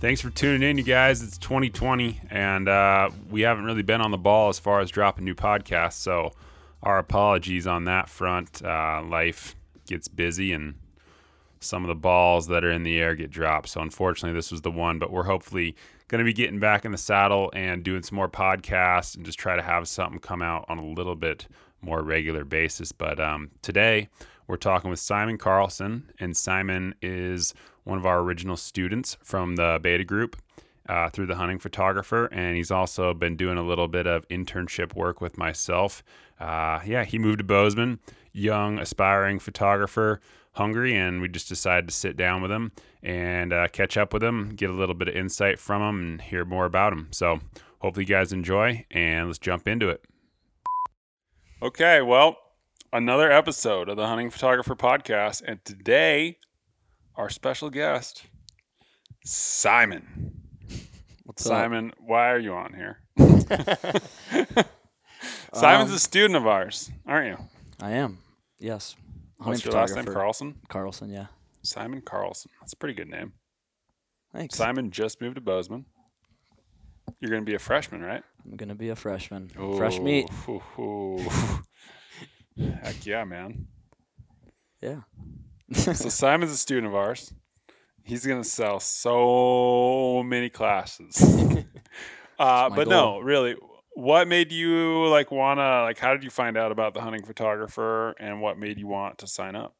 Thanks for tuning in, you guys. It's 2020, and uh, we haven't really been on the ball as far as dropping new podcasts. So, our apologies on that front. Uh, life gets busy, and some of the balls that are in the air get dropped. So, unfortunately, this was the one, but we're hopefully going to be getting back in the saddle and doing some more podcasts and just try to have something come out on a little bit more regular basis. But um, today, we're talking with Simon Carlson, and Simon is one of our original students from the beta group uh, through the hunting photographer, and he's also been doing a little bit of internship work with myself. Uh, yeah, he moved to Bozeman, young, aspiring photographer, hungry, and we just decided to sit down with him and uh, catch up with him, get a little bit of insight from him, and hear more about him. So, hopefully, you guys enjoy, and let's jump into it. Okay, well, another episode of the Hunting Photographer Podcast. And today, our special guest, Simon. What's up? Simon, why are you on here? Simon's Um, a student of ours, aren't you? I am. Yes. What's your last name? Carlson? Carlson, yeah. Simon Carlson. That's a pretty good name. Thanks. Simon just moved to Bozeman. You're going to be a freshman, right? I'm gonna be a freshman. Fresh meat. Ooh, ooh, ooh. Heck yeah, man. Yeah. So Simon's a student of ours. He's gonna sell so many classes. uh, but no, really, what made you like wanna like? How did you find out about the hunting photographer, and what made you want to sign up?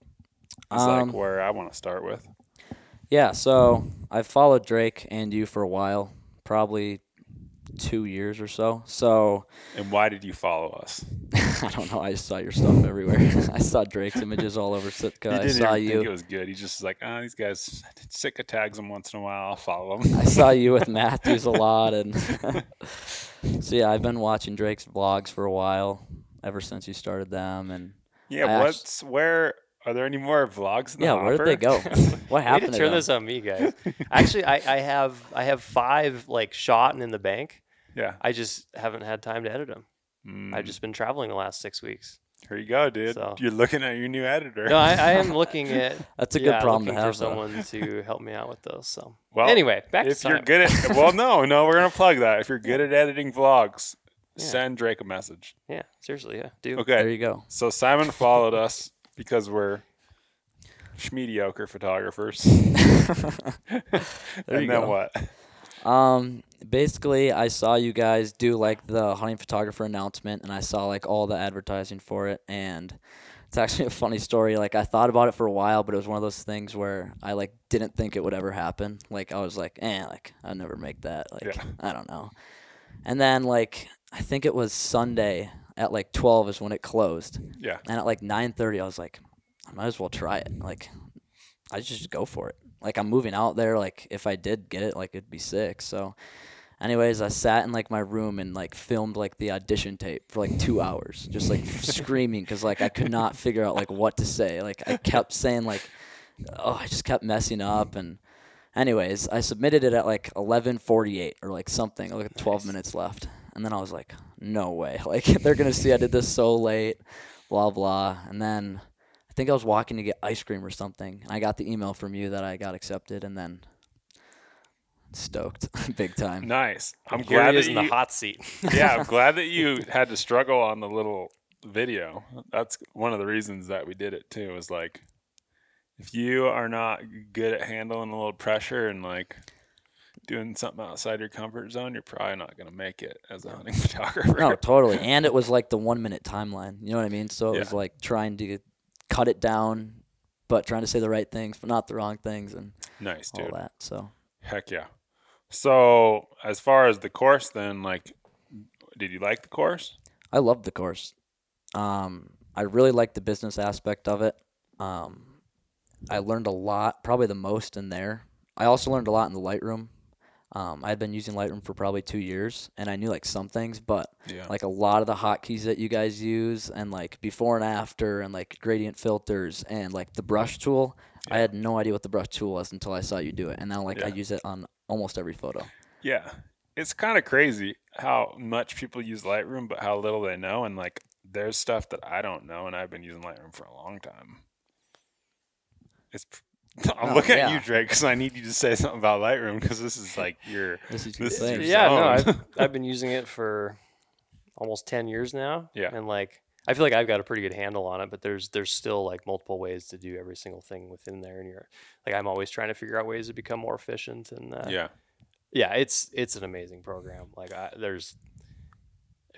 Is Um, like where I want to start with. yeah. So I've followed Drake and you for a while, probably two years or so. So And why did you follow us? I don't know. I just saw your stuff everywhere. I saw Drake's images all over Sitka. I saw you. think it was good. He just was like, ah, these guys Sitka tags them once in a while. I'll follow them. I saw you with Matthews a lot, and so yeah, I've been watching Drake's vlogs for a while, ever since you started them, and yeah, I what's where? Are there any more vlogs? In yeah, the where did they go? What happened to turn them? this on me, guys. Actually, I, I have I have five like shot and in the bank. yeah. I just haven't had time to edit them. Mm. I've just been traveling the last six weeks. Here you go, dude. So- You're looking at your new editor. No, I, I am looking at That's a yeah, good problem to have. for though. someone to help me out with those. So well, anyway, back if to you're Simon. good at well, no, no, we're gonna plug that. If you're good at editing vlogs, Yeah. send Drake a message. yeah, seriously, yeah, do Okay. There you go. So Simon followed us because we're mediocre photographers. And then what? Um, basically, I saw you guys do like the hunting photographer announcement, and I saw like all the advertising for it, and it's actually a funny story. Like I thought about it for a while, but it was one of those things where I like didn't think it would ever happen. Like I was like, eh, like I'll never make that. Like Yeah. I don't know. And then like I think it was Sunday at like twelve is when it closed, Yeah. and at like nine thirty, I was like, I might as well try it. Like, I just go for it. Like, I'm moving out there. Like, if I did get it, like, it'd be sick. So, anyways, I sat in like my room and like filmed like the audition tape for like two hours, just like screaming because like I could not figure out like what to say. Like, I kept saying like, oh, I just kept messing up and. Anyways, I submitted it at like 11:48 or like something, like 12 minutes left, and then I was like, "No way! Like they're gonna see I did this so late." blah blah. And then I think I was walking to get ice cream or something, and I got the email from you that I got accepted, and then stoked big time. Nice. I'm Here glad he is that in the hot seat. yeah, I'm glad that you had to struggle on the little video. That's one of the reasons that we did it too. Is like, if you are not good at handling a little pressure and like doing something outside your comfort zone, you're probably not gonna make it as a hunting photographer. No, totally. And it was like the one minute timeline. You know what I mean? So it was like trying to cut it down, but trying to say the right things, but not the wrong things, and nice, all dude. that. So Heck yeah. So as far as the course, then like, did you like the course? I loved the course. Um, I really liked the business aspect of it. Um, I learned a lot, probably the most in there. I also learned a lot in the Lightroom. Um, I had been using Lightroom for probably two years, and I knew like some things, but Yeah. like a lot of the hotkeys that you guys use, and like before and after, and like gradient filters, and like the brush tool. I had no idea what the brush tool was until I saw you do it, and now like I use it on almost every photo. Yeah. It's kind of crazy how much people use Lightroom, but how little they know. And like, there's stuff that I don't know, and I've been using Lightroom for a long time. It's I'm Oh, looking yeah. at you, Drake, because I need you to say something about Lightroom because this is like your This is This is your your thing. yeah, no. I've, I've been using it for almost 10 years now. Yeah. And like, I feel like I've got a pretty good handle on it, but there's there's still like multiple ways to do every single thing within there. And you're like, I'm always trying to figure out ways to become more efficient. And uh, yeah. yeah, it's it's an amazing program. Like, I, there's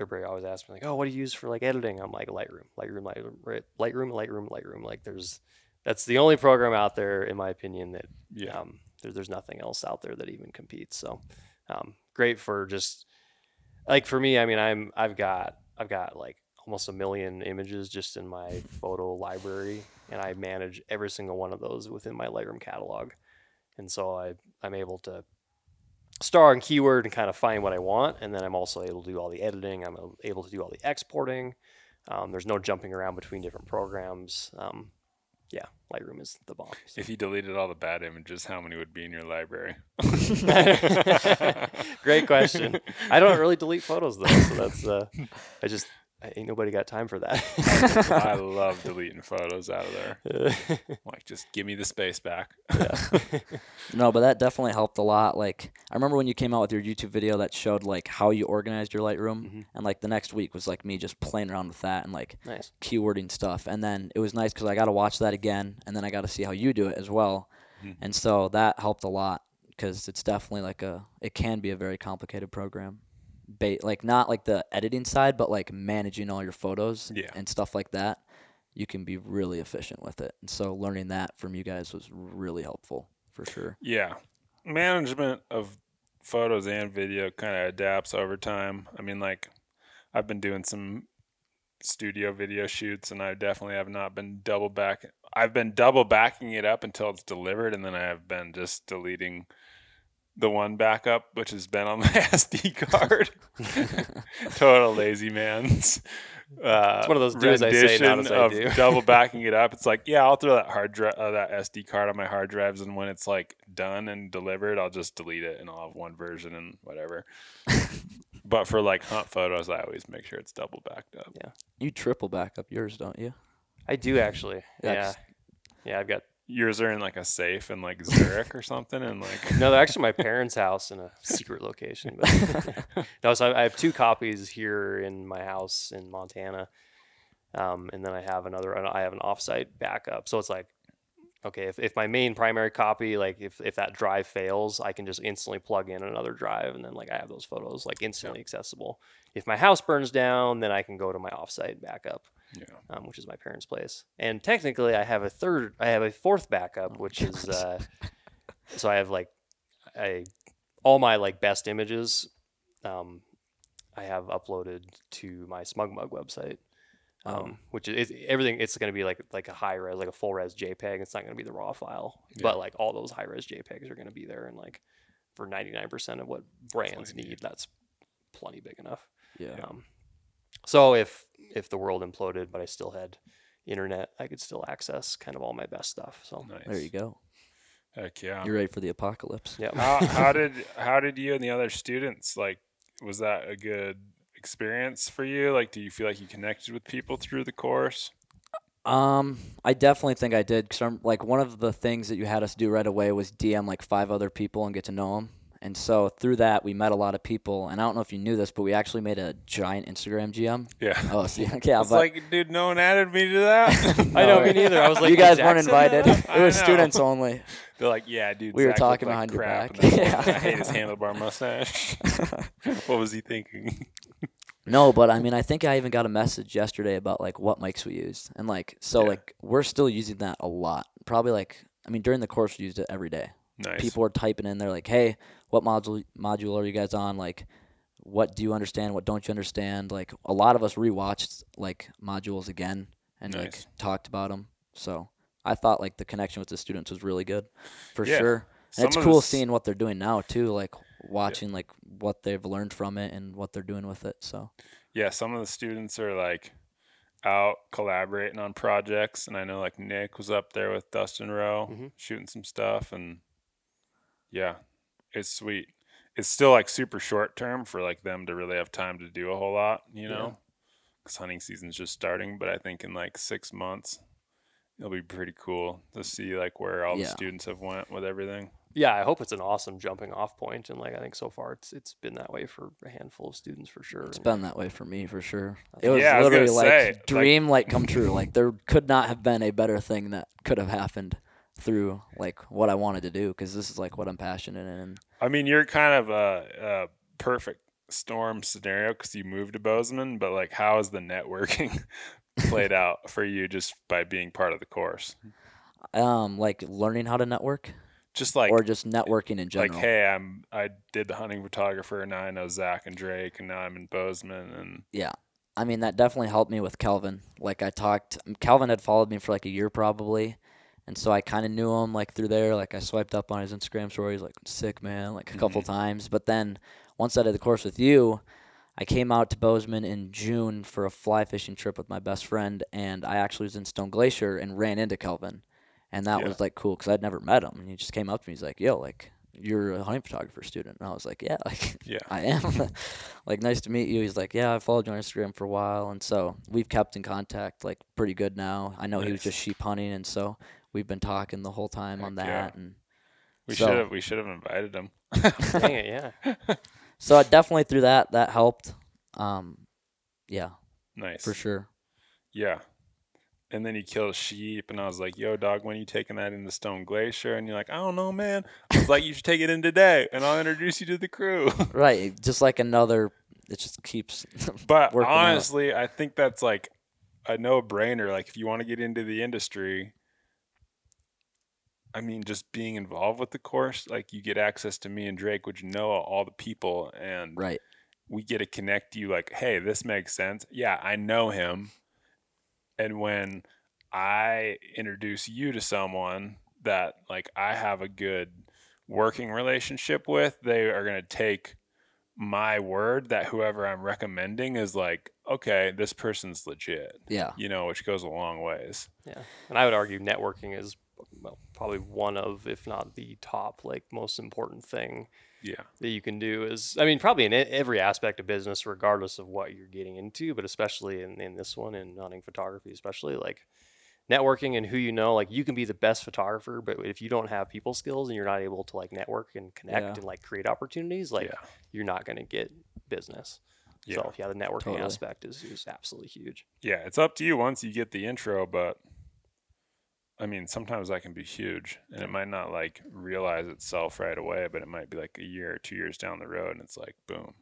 everybody always asks me like, oh, what do you use for like editing? I'm like Lightroom, Lightroom, Lightroom. Lightroom, Lightroom, Lightroom. Like, there's that's the only program out there, in my opinion, that Yeah. um, there, there's nothing else out there that even competes. So um, great for just like for me. I mean, I'm I've got I've got like almost a million images just in my photo library, and I manage every single one of those within my Lightroom catalog. And so I I'm able to star and keyword and kind of find what I want, and then I'm also able to do all the editing. I'm able to do all the exporting. Um, there's no jumping around between different programs. Um, yeah, Lightroom is the bomb. So. If you deleted all the bad images, how many would be in your library? Great question. I don't really delete photos though, so that's uh, I just ain't nobody got time for that. I love deleting photos out of there. Like, just give me the space back. No, but that definitely helped a lot. Like I remember when you came out with your YouTube video that showed like how you organized your Lightroom, Mhm. and like the next week was like me just playing around with that and like nice. keywording stuff. And then it was nice because I got to watch that again, and then I got to see how you do it as well. Mhm. And so that helped a lot because it's definitely like a it can be a very complicated program. Ba- like not like the editing side, but like managing all your photos Yeah. and stuff like that. You can be really efficient with it. And so learning that from you guys was really helpful for sure. Yeah. Management of photos and video kind of adapts over time. I mean, like, I've been doing some studio video shoots, and I definitely have not been double back. I've been double backing it up until it's delivered, and then I have been just deleting the one backup, which has been on my SD card. Total lazy man's. Uh, It's one of those do as I say, not rendition as I of do. double backing it up. It's like, yeah, I'll throw that hard drive, uh, that SD card on my hard drives, and when it's like done and delivered, I'll just delete it, and I'll have one version and whatever. but for like hunt photos, I always make sure it's double backed up. Yeah, you triple back up yours, don't you? I do actually. Yeah, Yeah. Yeah, I've got Yours are in like a safe in like Zurich or something, and like no. They're actually my parents' house in a secret location. But no, so I, I have two copies here in my house in Montana, um, and then I have another. I have an offsite backup. So it's like, okay, if, if my main primary copy, like if, if that drive fails, I can just instantly plug in another drive, and then like I have those photos like instantly accessible. If my house burns down, then I can go to my offsite backup. Yeah, um, which is my parents' place. And technically, I have a third, I have a fourth backup, which is uh, so I have like I all my like best images. Um, I have uploaded to my SmugMug website, um, Oh. which is everything. It's going to be like like a high res, like a full res JPEG. It's not going to be the raw file, but like all those high res JPEGs are going to be there, and like for ninety nine percent of what brands you need, that's plenty big enough. Yeah. Um, so if if the world imploded, but I still had internet, I could still access kind of all my best stuff. So nice. There you go. Heck yeah. You're ready for the apocalypse. yeah, how, how did how did you and the other students like? Was that a good experience for you? Like, do you feel like you connected with people through the course? Um, I definitely think I did. Cause I'm, like one of the things that you had us do right away was DM like five other people and get to know them. And so through that, we met a lot of people. And I don't know if you knew this, but we actually made a giant Instagram GM. Yeah. Oh, see, yeah, It's but like, dude, no one added me to that. I know No, me neither. I was like, you guys "Did weren't invited. it was students only. They're like, yeah, dude. We were talking looked like behind your back. in that. Yeah. I hate his handlebar mustache. what was he thinking? No, but I mean, I think I even got a message yesterday about like what mics we used, and like so Yeah. like we're still using that a lot. Probably like I mean during the course we used it every day. Nice. People are typing in They're like, "Hey, what module module are you guys on? Like, what do you understand? What don't you understand?" Like a lot of us rewatched like modules again and like talked about them. So I thought like the connection with the students was really good, for Yeah. sure. And it's cool this- seeing what they're doing now too, like watching like what they've learned from it and what they're doing with it. So. yeah, some of the students are like out collaborating on projects, and I know like Nick was up there with Dustin Rowe Mhm. shooting some stuff, and yeah, it's sweet. It's still like super short term for like them to really have time to do a whole lot, you know, because hunting season's just starting. But I think in like six months, it'll be pretty cool to see like where all Yeah. the students have went with everything. yeah, I hope it's an awesome jumping off point, and like I think so far it's it's been that way for a handful of students for sure. It's been that way for me for sure. It was Yeah, I was literally like say, like- dream like come true. Like there could not have been a better thing that could have happened through like what I wanted to do because this is like what I'm passionate in. I mean, you're kind of a, a perfect storm scenario because you moved to Bozeman, but like, how has the networking played out for you just by being part of the course? um, like learning how to network Just like, or just networking in general. like, hey, I'm I did the hunting photographer, and now I know Zach and Drake, and now I'm in Bozeman, and Yeah. I mean, that definitely helped me with Kelvin. Like, I talked, Calvin had followed me for like a year probably. And so I kind of knew him like through there. Like, I swiped up on his Instagram stories, like, sick, man, like a couple mm-hmm. times. But then once I did the course with you, I came out to Bozeman in June for a fly fishing trip with my best friend. And I actually was in Stone Glacier and ran into Kelvin. And that Yeah. was like cool because I'd never met him. And he just came up to me. He's like, yo, like, you're a hunting photographer student. And I was like, yeah, like, yeah, I am. like, nice to meet you. He's like, yeah, I followed you on Instagram for a while, and so we've kept in contact like pretty good now. I know he was just sheep hunting, and so we've been talking the whole time on Heck yeah. that. And we So- should have we should have invited him. Dang it, yeah. so I definitely through that that helped. Um, yeah, nice for sure. Yeah. And then he killed a sheep, and I was like, "Yo, dog, when you taking that into Stone Glacier?" And you're like, "I don't know, man." I was like, "You should take it in today, and I'll introduce you to the crew." Right, just like another. It just keeps. but Working out. honestly, I think that's like a no-brainer. Like, if you want to get into the industry, I mean, just being involved with the course, like you get access to me and Drake, which know all the people, and right. we get to connect you like, hey, this makes sense. Yeah, I know him. And when I introduce you to someone that like I have a good working relationship with, they are going to take my word that whoever I'm recommending is like, okay, this person's legit, Yeah. you know, which goes a long ways. Yeah, and I would argue networking is well, probably one of, if not the top, like most important thing Yeah. that you can do. Is I mean, probably in every aspect of business, regardless of what you're getting into, but especially in, in this one, in hunting photography, especially like networking and who you know. Like you can be the best photographer, but if you don't have people skills and you're not able to like network and connect Yeah. and like create opportunities, like Yeah. you're not going to get business. Yeah. So yeah, the networking Totally. aspect is, is absolutely huge. Yeah, it's up to you once you get the intro, but I mean, sometimes that can be huge and it might not like realize itself right away, but it might be like a year or two years down the road and it's like, boom,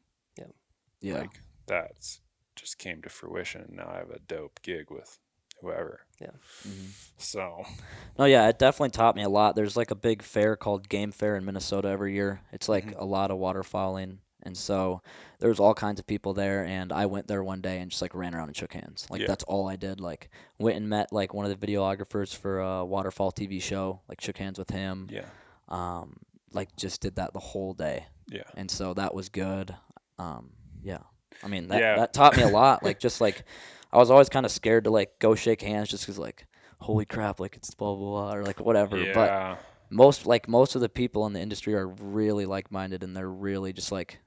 Yeah. like that's just came to fruition. And now I have a dope gig with whoever. Mhm. So, No, yeah, it definitely taught me a lot. There's like a big fair called Game Fair in Minnesota every year. It's like Mhm. a lot of waterfowling, and so there was all kinds of people there. And I went there one day and just like ran around and shook hands. Like Yeah. that's all I did. Like went and met like one of the videographers for a waterfowl TV show. Like shook hands with him. yeah. Um, like just did that the whole day, Yeah. and so that was good. Um, yeah, I mean that Yeah. that taught me a lot. Like just like I was always kind of scared to like go shake hands just 'cause like holy crap like it's blah blah blah or like whatever. Yeah. But most like most of the people in the industry are really like minded and they're really just like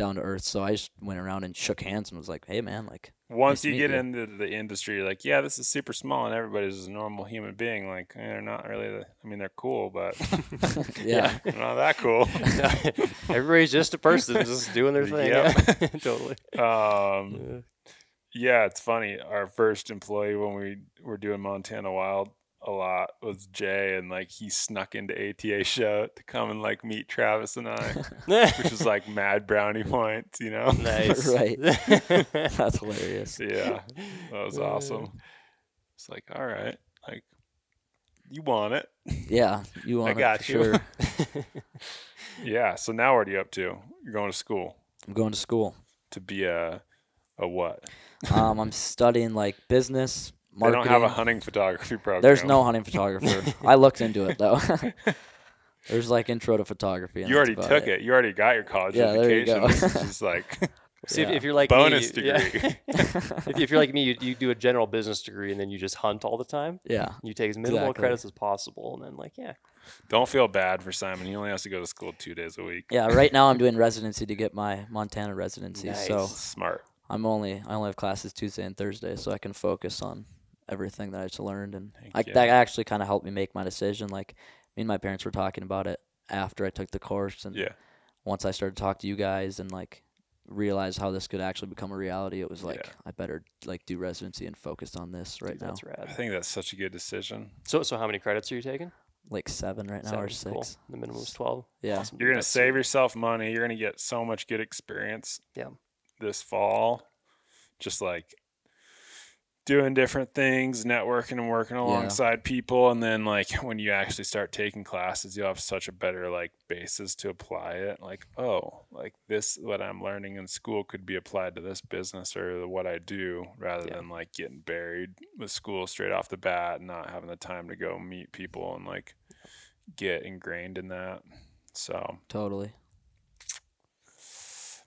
down to earth. So I just went around and shook hands and was like, "Hey, man, like Once to you get you. into the industry, you're like, yeah, this is super small and everybody's a normal human being. Like, eh, they're not really, the, I mean, they're cool, but yeah, they're not that cool. Everybody's just a person, just doing their thing. Yep. Yeah. totally. Um, yeah, it's funny. Our first employee when we were doing Montana Wild a lot was Jay, and like he snuck into ATA show to come and like meet Travis and I, which is like mad brownie points, you know? nice. Right. that's hilarious." yeah, that was awesome. It's like, all right, like you want it? Yeah, you want it got for you. sure. Yeah. So now what are you up to? You're going to school I'm going to school. to be a a what? Um, I'm studying like business They don't have a hunting photography program. There's no hunting photographer. I looked into it though. There's like intro to photography. and You already took it. You already got your college Yeah, there you go. This is just like See, if, Yeah. if you're like bonus me, yeah. degree. if, if you're like me, you, you do a general business degree and then you just hunt all the time. Yeah. You take as minimal Exactly. credits as possible, and then like, yeah, Don't feel bad for Simon. He only has to go to school two days a week. Yeah. Right now I'm doing residency to get my Montana residency. So Smart. I'm only I only have classes Tuesday and Thursday, so I can focus on everything that I just learned, and Heck I, that actually kind of helped me make my decision. Like me and my parents were talking about it after I took the course, and Yeah. once I started to talk to you guys and like realize how this could actually become a reality, it was like Yeah. I better like do residency and focus on this right Dude, now. That's I think that's such a good decision. So so how many credits are you taking? Like seven right now or Seven, cool. six. The minimum is twelve. Yeah. Awesome, You're gonna that's save sweet. yourself money. You're gonna get so much good experience. Yeah. This fall, just like doing different things, networking and working alongside people, and then like when you actually start taking classes, you'll have such a better like basis to apply it. Like, oh, like this what I'm learning in school could be applied to this business or what I do, rather Yeah. than like getting buried with school straight off the bat and not having the time to go meet people and like get ingrained in that. So Totally.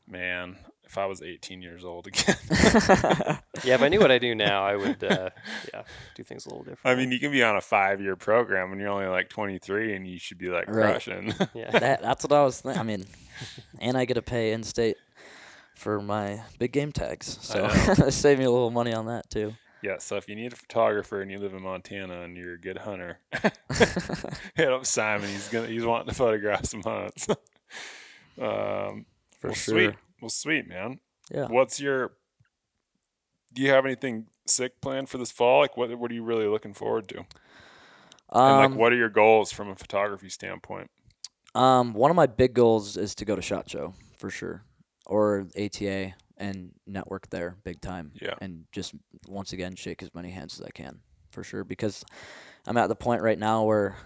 man, if I was 18 years old again, Yeah, if I knew what I do now, I would uh, yeah do things a little different. I mean, you can be on a five year program when you're only like 23 and you should be like Right. crushing. yeah. that, that's what I was thinking. I mean, and I get to pay in state for my big game tags, so save me a little money on that too. yeah. So if you need a photographer and you live in Montana and you're a good hunter, hit up Simon. He's gonna he's wanting to photograph some hunts. um, For well, sure. Sweet. Well, sweet man. Yeah. What's your? Do you have anything sick planned for this fall? Like, what what are you really looking forward to? And like, Um, what are your goals from a photography standpoint? Um, one of my big goals is to go to Shot Show for sure, or ATA and network there big time. Yeah. And just once again shake as many hands as I can for sure because I'm at the point right now where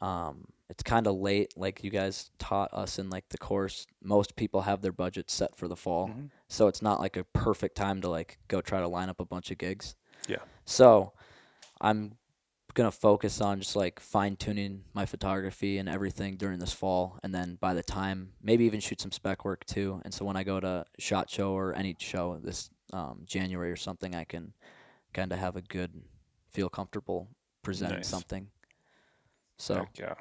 um, it's kind of late. Like you guys taught us in like the course, most people have their budget set for the fall, Mhm. so it's not like a perfect time to like go try to line up a bunch of gigs. Yeah. So I'm gonna focus on just like fine tuning my photography and everything during this fall, and then by the time maybe even shoot some spec work too. And so when I go to Shot Show or any show this um, January or something, I can kind of have a good, feel comfortable presenting Nice. something. So Heck yeah.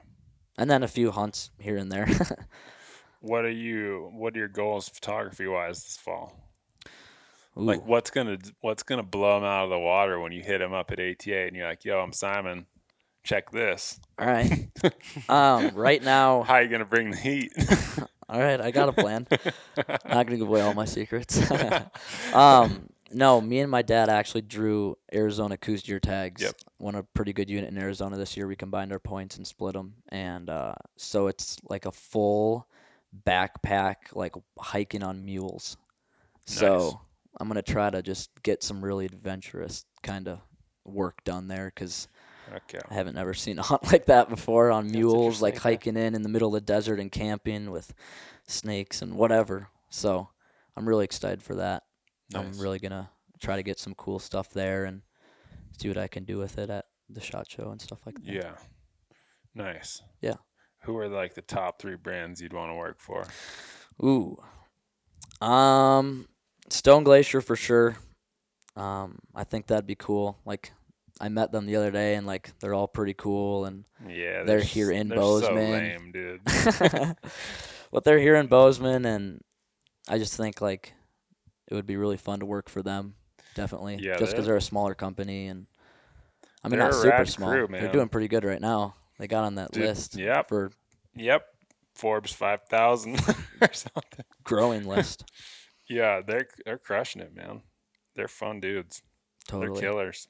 And then a few hunts here and there. What are you? What are your goals photography wise this fall? Ooh. Like, what's gonna what's gonna blow them out of the water when you hit them up at ATA and you're like, "Yo, I'm Simon. Check this. all right. um, right now, How are you gonna bring the heat?" all right, I got a plan. Not gonna give away all my secrets. um, no, me and my dad actually drew Arizona Coues deer tags. Yep. Won a pretty good unit in Arizona this year. We combined our points and split them, and uh, so it's like a full backpack, like hiking on mules. So I'm gonna try to just get some really adventurous kind of work done there because okay. I haven't ever seen a hunt like that before on That's mules, like hiking in in the middle of the desert and camping with snakes and whatever. So I'm really excited for that. I'm really gonna try to get some cool stuff there and see what I can do with it at the shot show and stuff like that. Yeah. Nice. Yeah. Who are like the top three brands you'd want to work for? Ooh. Um, Stone Glacier for sure. Um, I think that'd be cool. Like, I met them the other day, and like they're all pretty cool, and Yeah, They're s- here in they're So Bozeman. lame, dude. but they're here in Bozeman, and I just think like it would be really fun to work for them. Definitely, Yeah, just because they're- they're a smaller company, and I mean not super small. crew, They're doing pretty good right now. They got on that Dude, list yep. for Yep. Forbes five thousand or something. growing list. Yeah, they're they're crushing it, man. They're fun dudes. Totally. They're killers.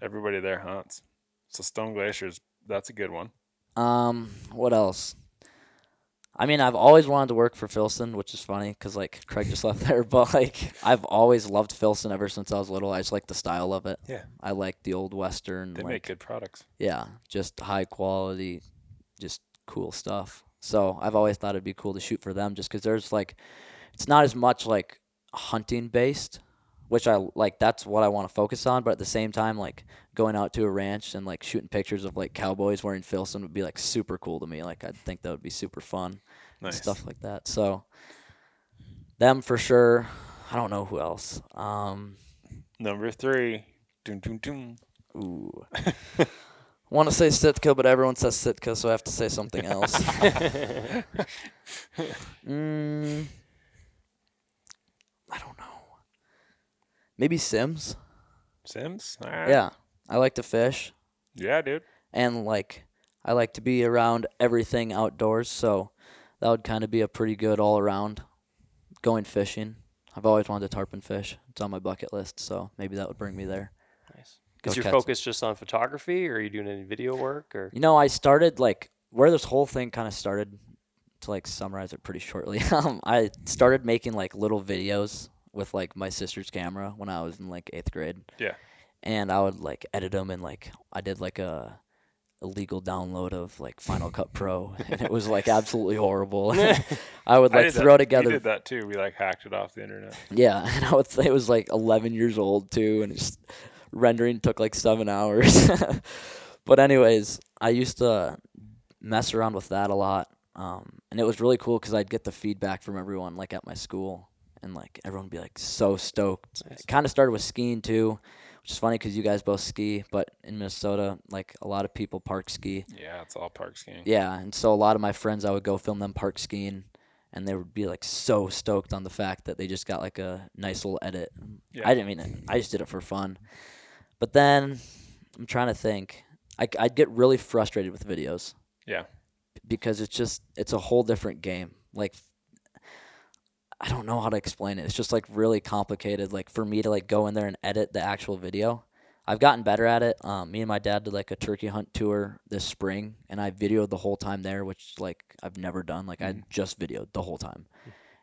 Everybody there hunts. So Stone Glacier's that's a good one. Um, what else? I mean, I've always wanted to work for Filson, which is funny because like Craig just left there, but like I've always loved Filson ever since I was little. I just like the style of it. Yeah. I like the old western. They like, make good products. yeah, just high quality, just cool stuff. So I've always thought it'd be cool to shoot for them, just because there's like, it's not as much like hunting based, which I like. That's what I want to focus on. But at the same time, like going out to a ranch and like shooting pictures of like cowboys wearing Filson would be like super cool to me. Like I think that would be super fun Nice. stuff like that. So them for sure. I don't know who else. Um, Number three. Dun, dun, dun. Ooh. Want to say Sitka, but everyone says Sitka, so I have to say something else. mm, I don't know. Maybe Simms. Simms. Right. Yeah, I like to fish, Yeah, dude. and like I like to be around everything outdoors. So that would kind of be a pretty good all around. Going fishing. I've always wanted to tarpon fish. It's on my bucket list, so maybe that would bring me there. Nice. Go Is your focus just on photography, or are you doing any video work, or You know, I started like where this whole thing kind of started. To like summarize it pretty shortly, um, I started making like little videos with like my sister's camera when I was in like eighth grade. Yeah. And I would like edit them and like I did like a illegal download of like Final Cut Pro, and it was like absolutely horrible. I would like did throw that. together We did that too. We like hacked it off the internet. yeah, and I would say it was like 11 years old too, and just rendering took like seven hours. but anyways, I used to mess around with that a lot, um, and it was really cool because I'd get the feedback from everyone like at my school, and like everyone would be like so stoked. Nice. It kind of started with skiing too, is funny because you guys both ski, but in Minnesota, like a lot of people park ski. Yeah, it's all park skiing. Yeah, and so a lot of my friends, I would go film them park skiing, and they would be like so stoked on the fact that they just got like a nice little edit. Yeah. I didn't mean it. I just did it for fun. But then I'm trying to think. I, I'd get really frustrated with videos Yeah. because it's just it's a whole different game. Like I don't know how to explain it. It's just like really complicated. Like for me to like go in there and edit the actual video. I've gotten better at it. Um, me and my dad did like a turkey hunt tour this spring, and I videoed the whole time there, which like I've never done. Like I just videoed the whole time,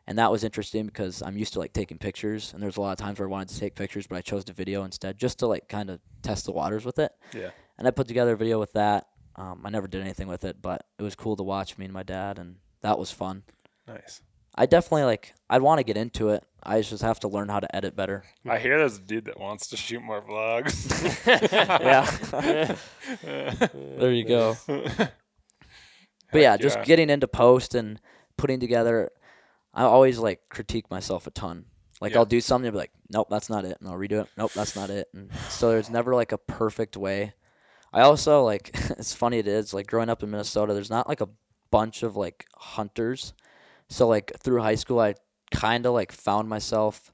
and that was interesting because I'm used to like taking pictures, and there's a lot of times where I wanted to take pictures, but I chose to video instead, just to like kind of test the waters with it Yeah. and I put together a video with that. Um, I never did anything with it, but it was cool to watch me and my dad, and that was fun. Nice. I definitely like. I'd want to get into it. I just have to learn how to edit better. I hear there's a dude that wants to shoot more vlogs. Yeah. there you go. But yeah, Heck just getting into post and putting together. I always like critique myself a ton. Like Yeah. I'll do something and be like, nope, that's not it, and I'll redo it. Nope, that's not it. And so there's never like a perfect way. I also like it's funny it is like growing up in Minnesota. There's not like a bunch of like hunters. So like through high school, I kind of like found myself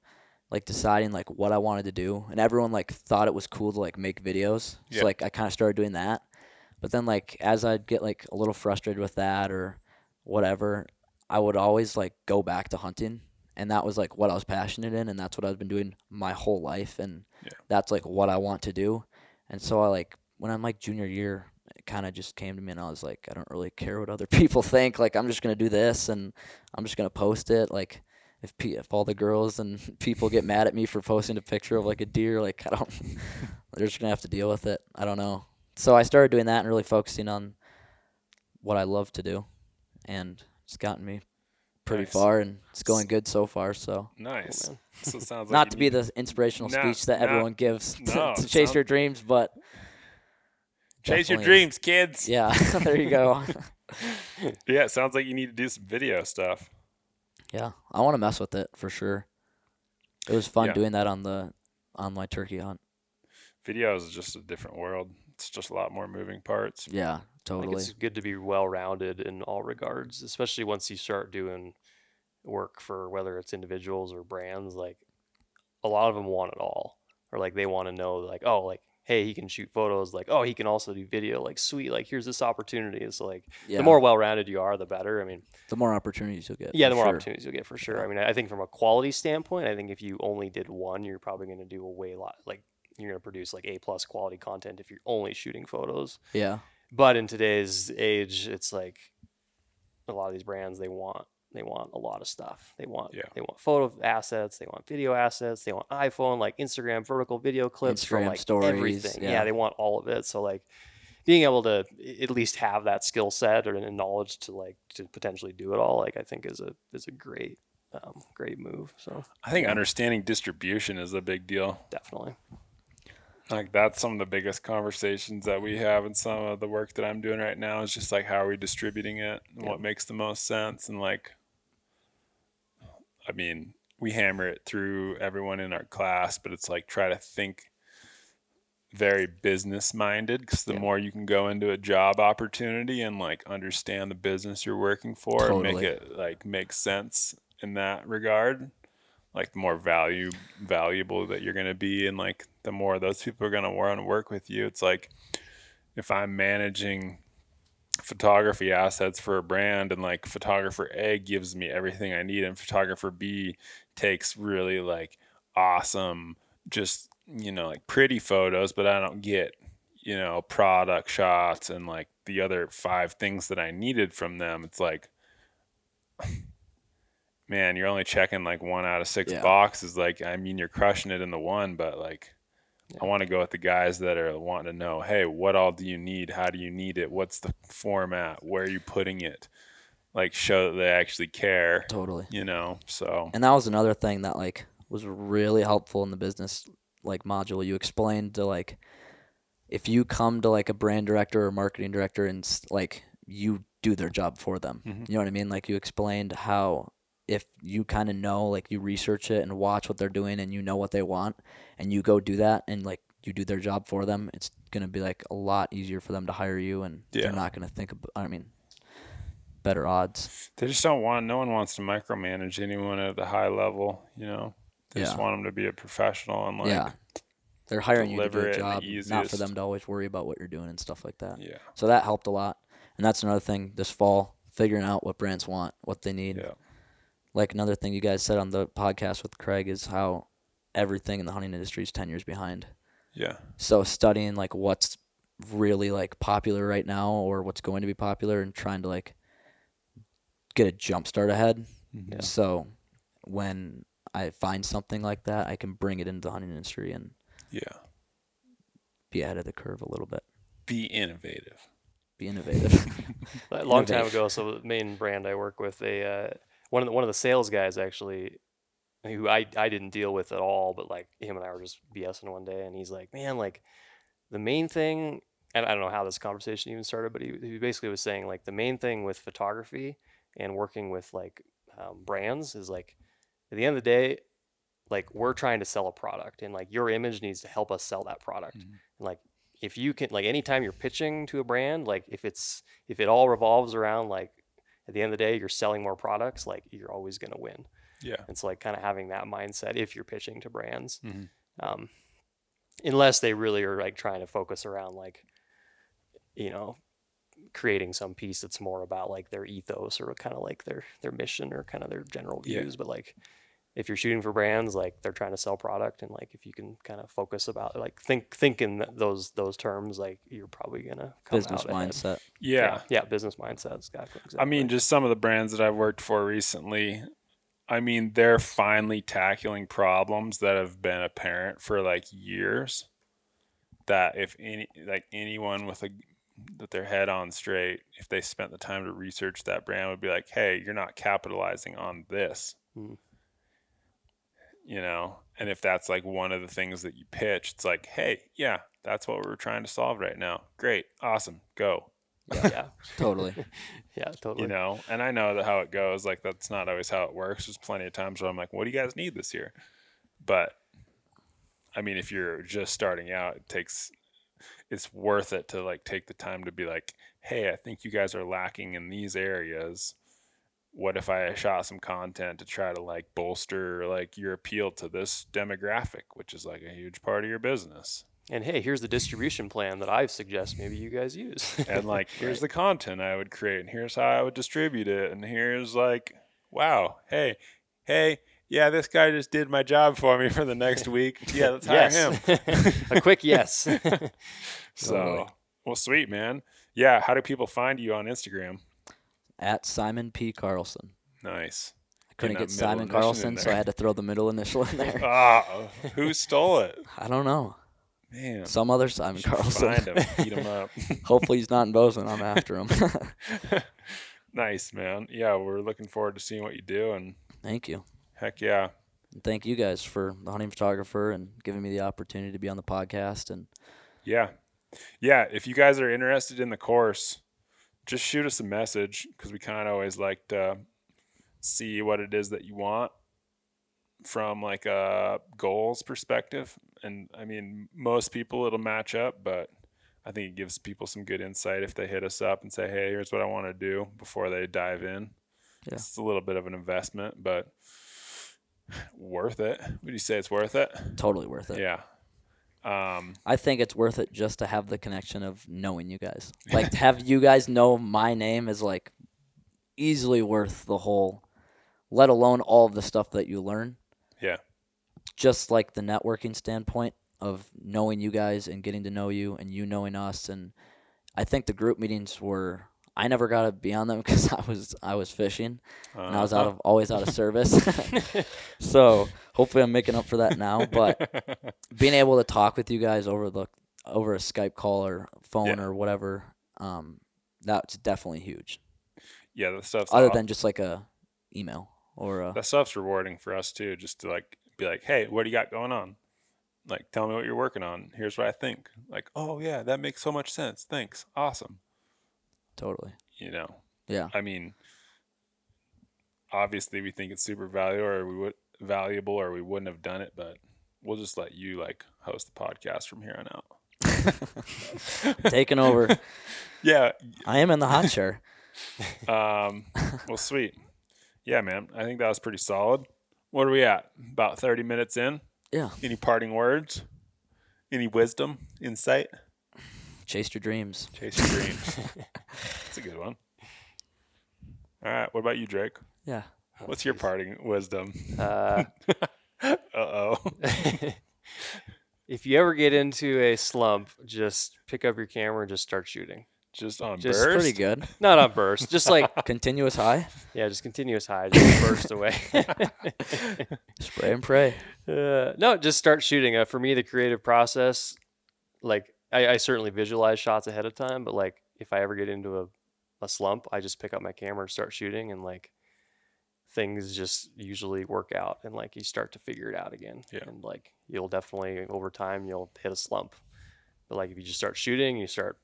like deciding like what I wanted to do, and everyone like thought it was cool to like make videos. Yeah. So like I kind of started doing that. But then like as I'd get like a little frustrated with that or whatever, I would always like go back to hunting. And that was like what I was passionate in and that's what I've been doing my whole life and Yeah. that's like what I want to do. And so I like when I'm like junior year, kind of just came to me and I was like, I don't really care what other people think. Like I'm just gonna do this and I'm just gonna post it. Like if pe- if all the girls and people get mad at me for posting a picture of like a deer, like I don't, they're just gonna have to deal with it. I don't know. So I started doing that and really focusing on what I love to do, and it's gotten me pretty Nice. far, and it's going good so far. So nice. Oh, man. So sounds like not to be the inspirational No, speech that no, everyone gives to, no, to chase sound- your dreams, but chase your dreams, kids. yeah, there you go. Yeah, it sounds like you need to do some video stuff. yeah, I want to mess with it for sure. It was fun Yeah. doing that on the on my turkey hunt. Video is just a different world. It's just a lot more moving parts. Yeah, Like totally. it's good to be well rounded in all regards, especially once you start doing work for whether it's individuals or brands. Like a lot of them want it all, or like they want to know, like, oh, like, hey, he can shoot photos. Like, oh, he can also do video. Like, sweet. Like, here's this opportunity. So like, yeah. the more well rounded you are, the better. I mean, the more opportunities you'll get. yeah, the more sure. opportunities you'll get for sure. Yeah. I mean, I think from a quality standpoint, I think if you only did one, you're probably going to do a way lot. Like, you're going to produce like A plus quality content if you're only shooting photos. Yeah, But in today's age, it's like a lot of these brands they want they want a lot of stuff. They want Yeah. they want photo assets, they want video assets, they want iPhone like Instagram vertical video clips from Instagram like stories, everything. yeah. Yeah. they want all of it. So like being able to at least have that skill set or knowledge to like to potentially do it all, like I think is a is a great um, great move. So I think understanding distribution is a big deal. definitely. Like that's some of the biggest conversations that we have in some of the work that I'm doing right now is just like how are we distributing it and what makes the most sense and like I mean, we hammer it through everyone in our class, but it's like try to think very business minded because the Yeah. more you can go into a job opportunity and like understand the business you're working for and make it like make sense in that regard, like the more value valuable that you're going to be and like the more those people are going to want to work with you it's like if i'm managing photography assets for a brand and like photographer a gives me everything i need and photographer b takes really like awesome just you know like pretty photos but i don't get you know product shots and like the other five things that i needed from them it's like man, you're only checking like one out of six Yeah. boxes. Like, I mean, you're crushing it in the one, but like, Yeah. I want to go with the guys that are wanting to know, hey, what all do you need? How do you need it? What's the format? Where are you putting it? Like, show that they actually care, Totally. you know? So, And that was another thing that like was really helpful in the business like module. You explained to like if you come to like a brand director or marketing director and like you do their job for them. Mhm. You know what I mean? Like you explained how if you kind of know like you research it and watch what they're doing and you know what they want and you go do that and like you do their job for them, it's going to be like a lot easier for them to hire you and Yeah. they're not going to think about I mean better odds. they just don't want, no one wants to micromanage anyone at the high level, you know? They just want them to be a professional and like, yeah. They're hiring you to do a job, not for them to always worry about what you're doing and stuff like that. yeah, So that helped a lot. And that's another thing this fall, figuring out what brands want, what they need. yeah, Like another thing you guys said on the podcast with Craig is how everything in the hunting industry is 10 years behind. yeah, So studying like what's really like popular right now or what's going to be popular and trying to like get a jump start ahead. Mhm. Yeah. So when I find something like that, I can bring it into the hunting industry and yeah. be ahead of the curve a little bit. Be innovative. Be innovative. A long time ago, so the main brand I work with, they uh, one of the one of the sales guys actually, who I I didn't deal with at all, but like him and I were just BSing one day, and he's like, man, like the main thing, and I don't know how this conversation even started, but he, he basically was saying like the main thing with photography and working with like um, brands is like at the end of the day, like we're trying to sell a product, and like your image needs to help us sell that product, Mhm. and like if you can like anytime you're pitching to a brand like if it's if it all revolves around like at the end of the day you're selling more products like you're always going to win Yeah. it's like kind of having that mindset if you're pitching to brands Mhm. um, unless they really are like trying to focus around like you know creating some piece that's more about like their ethos or kind of like their their mission or kind of their general Yeah. views but like if you're shooting for brands like they're trying to sell product and like if you can kind of focus about like think think in those those terms like you're probably gonna come Business out ahead. mindset. Yeah. yeah business mindset exactly, I mean, just some of the brands that I've worked for recently. I mean, they're finally tackling problems that have been apparent for like years. That if any, like anyone with a, that their head on straight, if they spent the time to research that brand, would be like, hey, you're not capitalizing on this. Mhm. You know, and if that's like one of the things that you pitch, it's like, hey, yeah, that's what we're trying to solve right now. Great, awesome, go. yeah Totally. yeah totally you know and i know that how it goes like that's not always how it works there's plenty of times where i'm like what do you guys need this year but i mean if you're just starting out it takes it's worth it to like take the time to be like hey i think you guys are lacking in these areas what if i shot some content to try to like bolster like your appeal to this demographic which is like a huge part of your business and hey here's the distribution plan that i suggest maybe you guys use and like here's Right. the content I would create, and here's how I would distribute it, and here's like, wow, hey, hey, yeah, this guy just did my job for me for the next week. Yeah, let's hire him. a quick yes oh, So, Totally. well, sweet man. Yeah, how do people find you on Instagram? At Simon P. Carlson. Nice. I couldn't get Simon Carlson, so I had to throw the middle initial in there. Ah, who stole it? I don't know. Man, Some other Simon Carlson. find him, beat him up. Hopefully he's not in Bozeman. I'm after him. nice man. Yeah, we're looking forward to seeing what you do, and Thank you. heck yeah, And thank you guys for the hunting photographer and giving me the opportunity to be on the podcast. And Yeah. Yeah. If you guys are interested in the course, just shoot us a message because we kind of always like to see what it is that you want from like a goals perspective. And I mean, most people it'll match up, but I think it gives people some good insight if they hit us up and say, hey, here's what I want to do before they dive in. Yeah. It's a little bit of an investment, but Worth it? Would you say it's worth it? Totally worth it. Yeah. Um, I think it's worth it just to have the connection of knowing you guys. Like to have you guys know my name is like easily worth the whole let alone all of the stuff that you learn. Yeah. Just like the networking standpoint of knowing you guys and getting to know you and you knowing us and I think the group meetings were I never got to be on them because I was I was fishing and I was out uh, of always out of service. so hopefully I'm making up for that now. But being able to talk with you guys over the over a Skype call or phone Yeah. or whatever, um, that's definitely huge. yeah, the stuff. Other aw- than just like a email or a, that stuff's rewarding for us too. Just to like be like, hey, what do you got going on? Like, tell me what you're working on. Here's what I think. Like, oh yeah, that makes so much sense. Thanks. Awesome. Totally You know, yeah I mean, obviously we think it's super valuable, or we would valuable, or we wouldn't have done it. But we'll just let you like host the podcast from here on out. taking over. Yeah. I am in the hot chair. Um. well, sweet. Yeah, man. I think that was pretty solid. What are we at? About thirty minutes in. Yeah, Any parting words? Any wisdom, insight? chase your dreams. Chase your dreams. That's a good one. All right. What about you, Drake? Yeah, What's your parting wisdom? Uh, Uh oh. if you ever get into a slump, just pick up your camera and just start shooting. Just on Just burst. pretty good. Not on burst, just like Continuous high. yeah, just continuous high, just burst away. Spray and pray. Uh, no, just start shooting. Uh, for me, the creative process, like I, I certainly visualize shots ahead of time, but like if I ever get into a, a slump, I just pick up my camera and start shooting, and like things just usually work out, and like you start to figure it out again. Yeah. And like you'll definitely over time you'll hit a slump, but like if you just start shooting, you start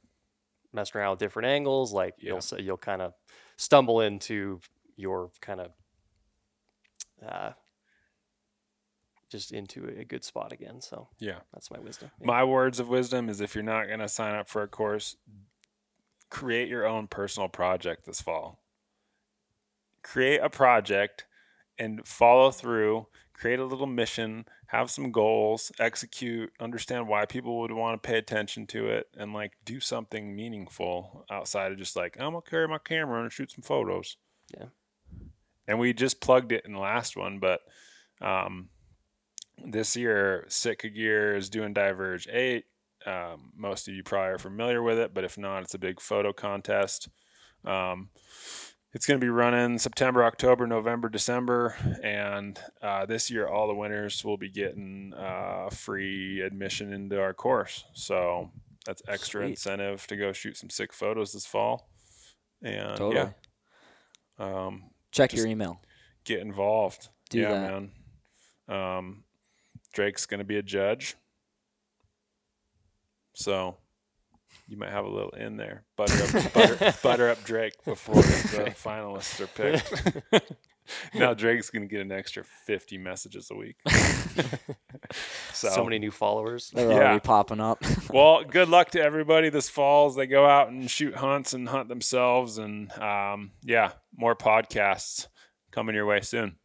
messing around with different angles, like Yeah. you'll you'll kind of stumble into your kind of uh, just into a good spot again. So Yeah. that's my wisdom. Yeah. My words of wisdom is if you're not going to sign up for a course, create your own personal project this fall. Create a project and follow through, create a little mission, have some goals, execute, understand why people would want to pay attention to it, and like do something meaningful outside of just like, I'm to carry my camera and shoot some photos. Yeah. And we just plugged it in the last one, but um, this year, Sitka Gear is doing Diverge 8. Um, most of you probably are familiar with it, but if not, it's a big photo contest. Um, it's going to be running September, October, November, December, and uh, this year all the winners will be getting uh, free admission into our course. So that's extra Sweet. incentive to go shoot some sick photos this fall. And Totally. yeah, um, Check your email. get involved. Do yeah, that. man. Um, Drake's gonna be a judge, so you might have a little in there. Butter up, butter, butter up Drake before the finalists are picked. now Drake's gonna get an extra fifty messages a week. so, so many new followers. They're Yeah. already popping up. well, good luck to everybody this fall as they go out and shoot hunts and hunt themselves. And um, yeah, more podcasts coming your way soon.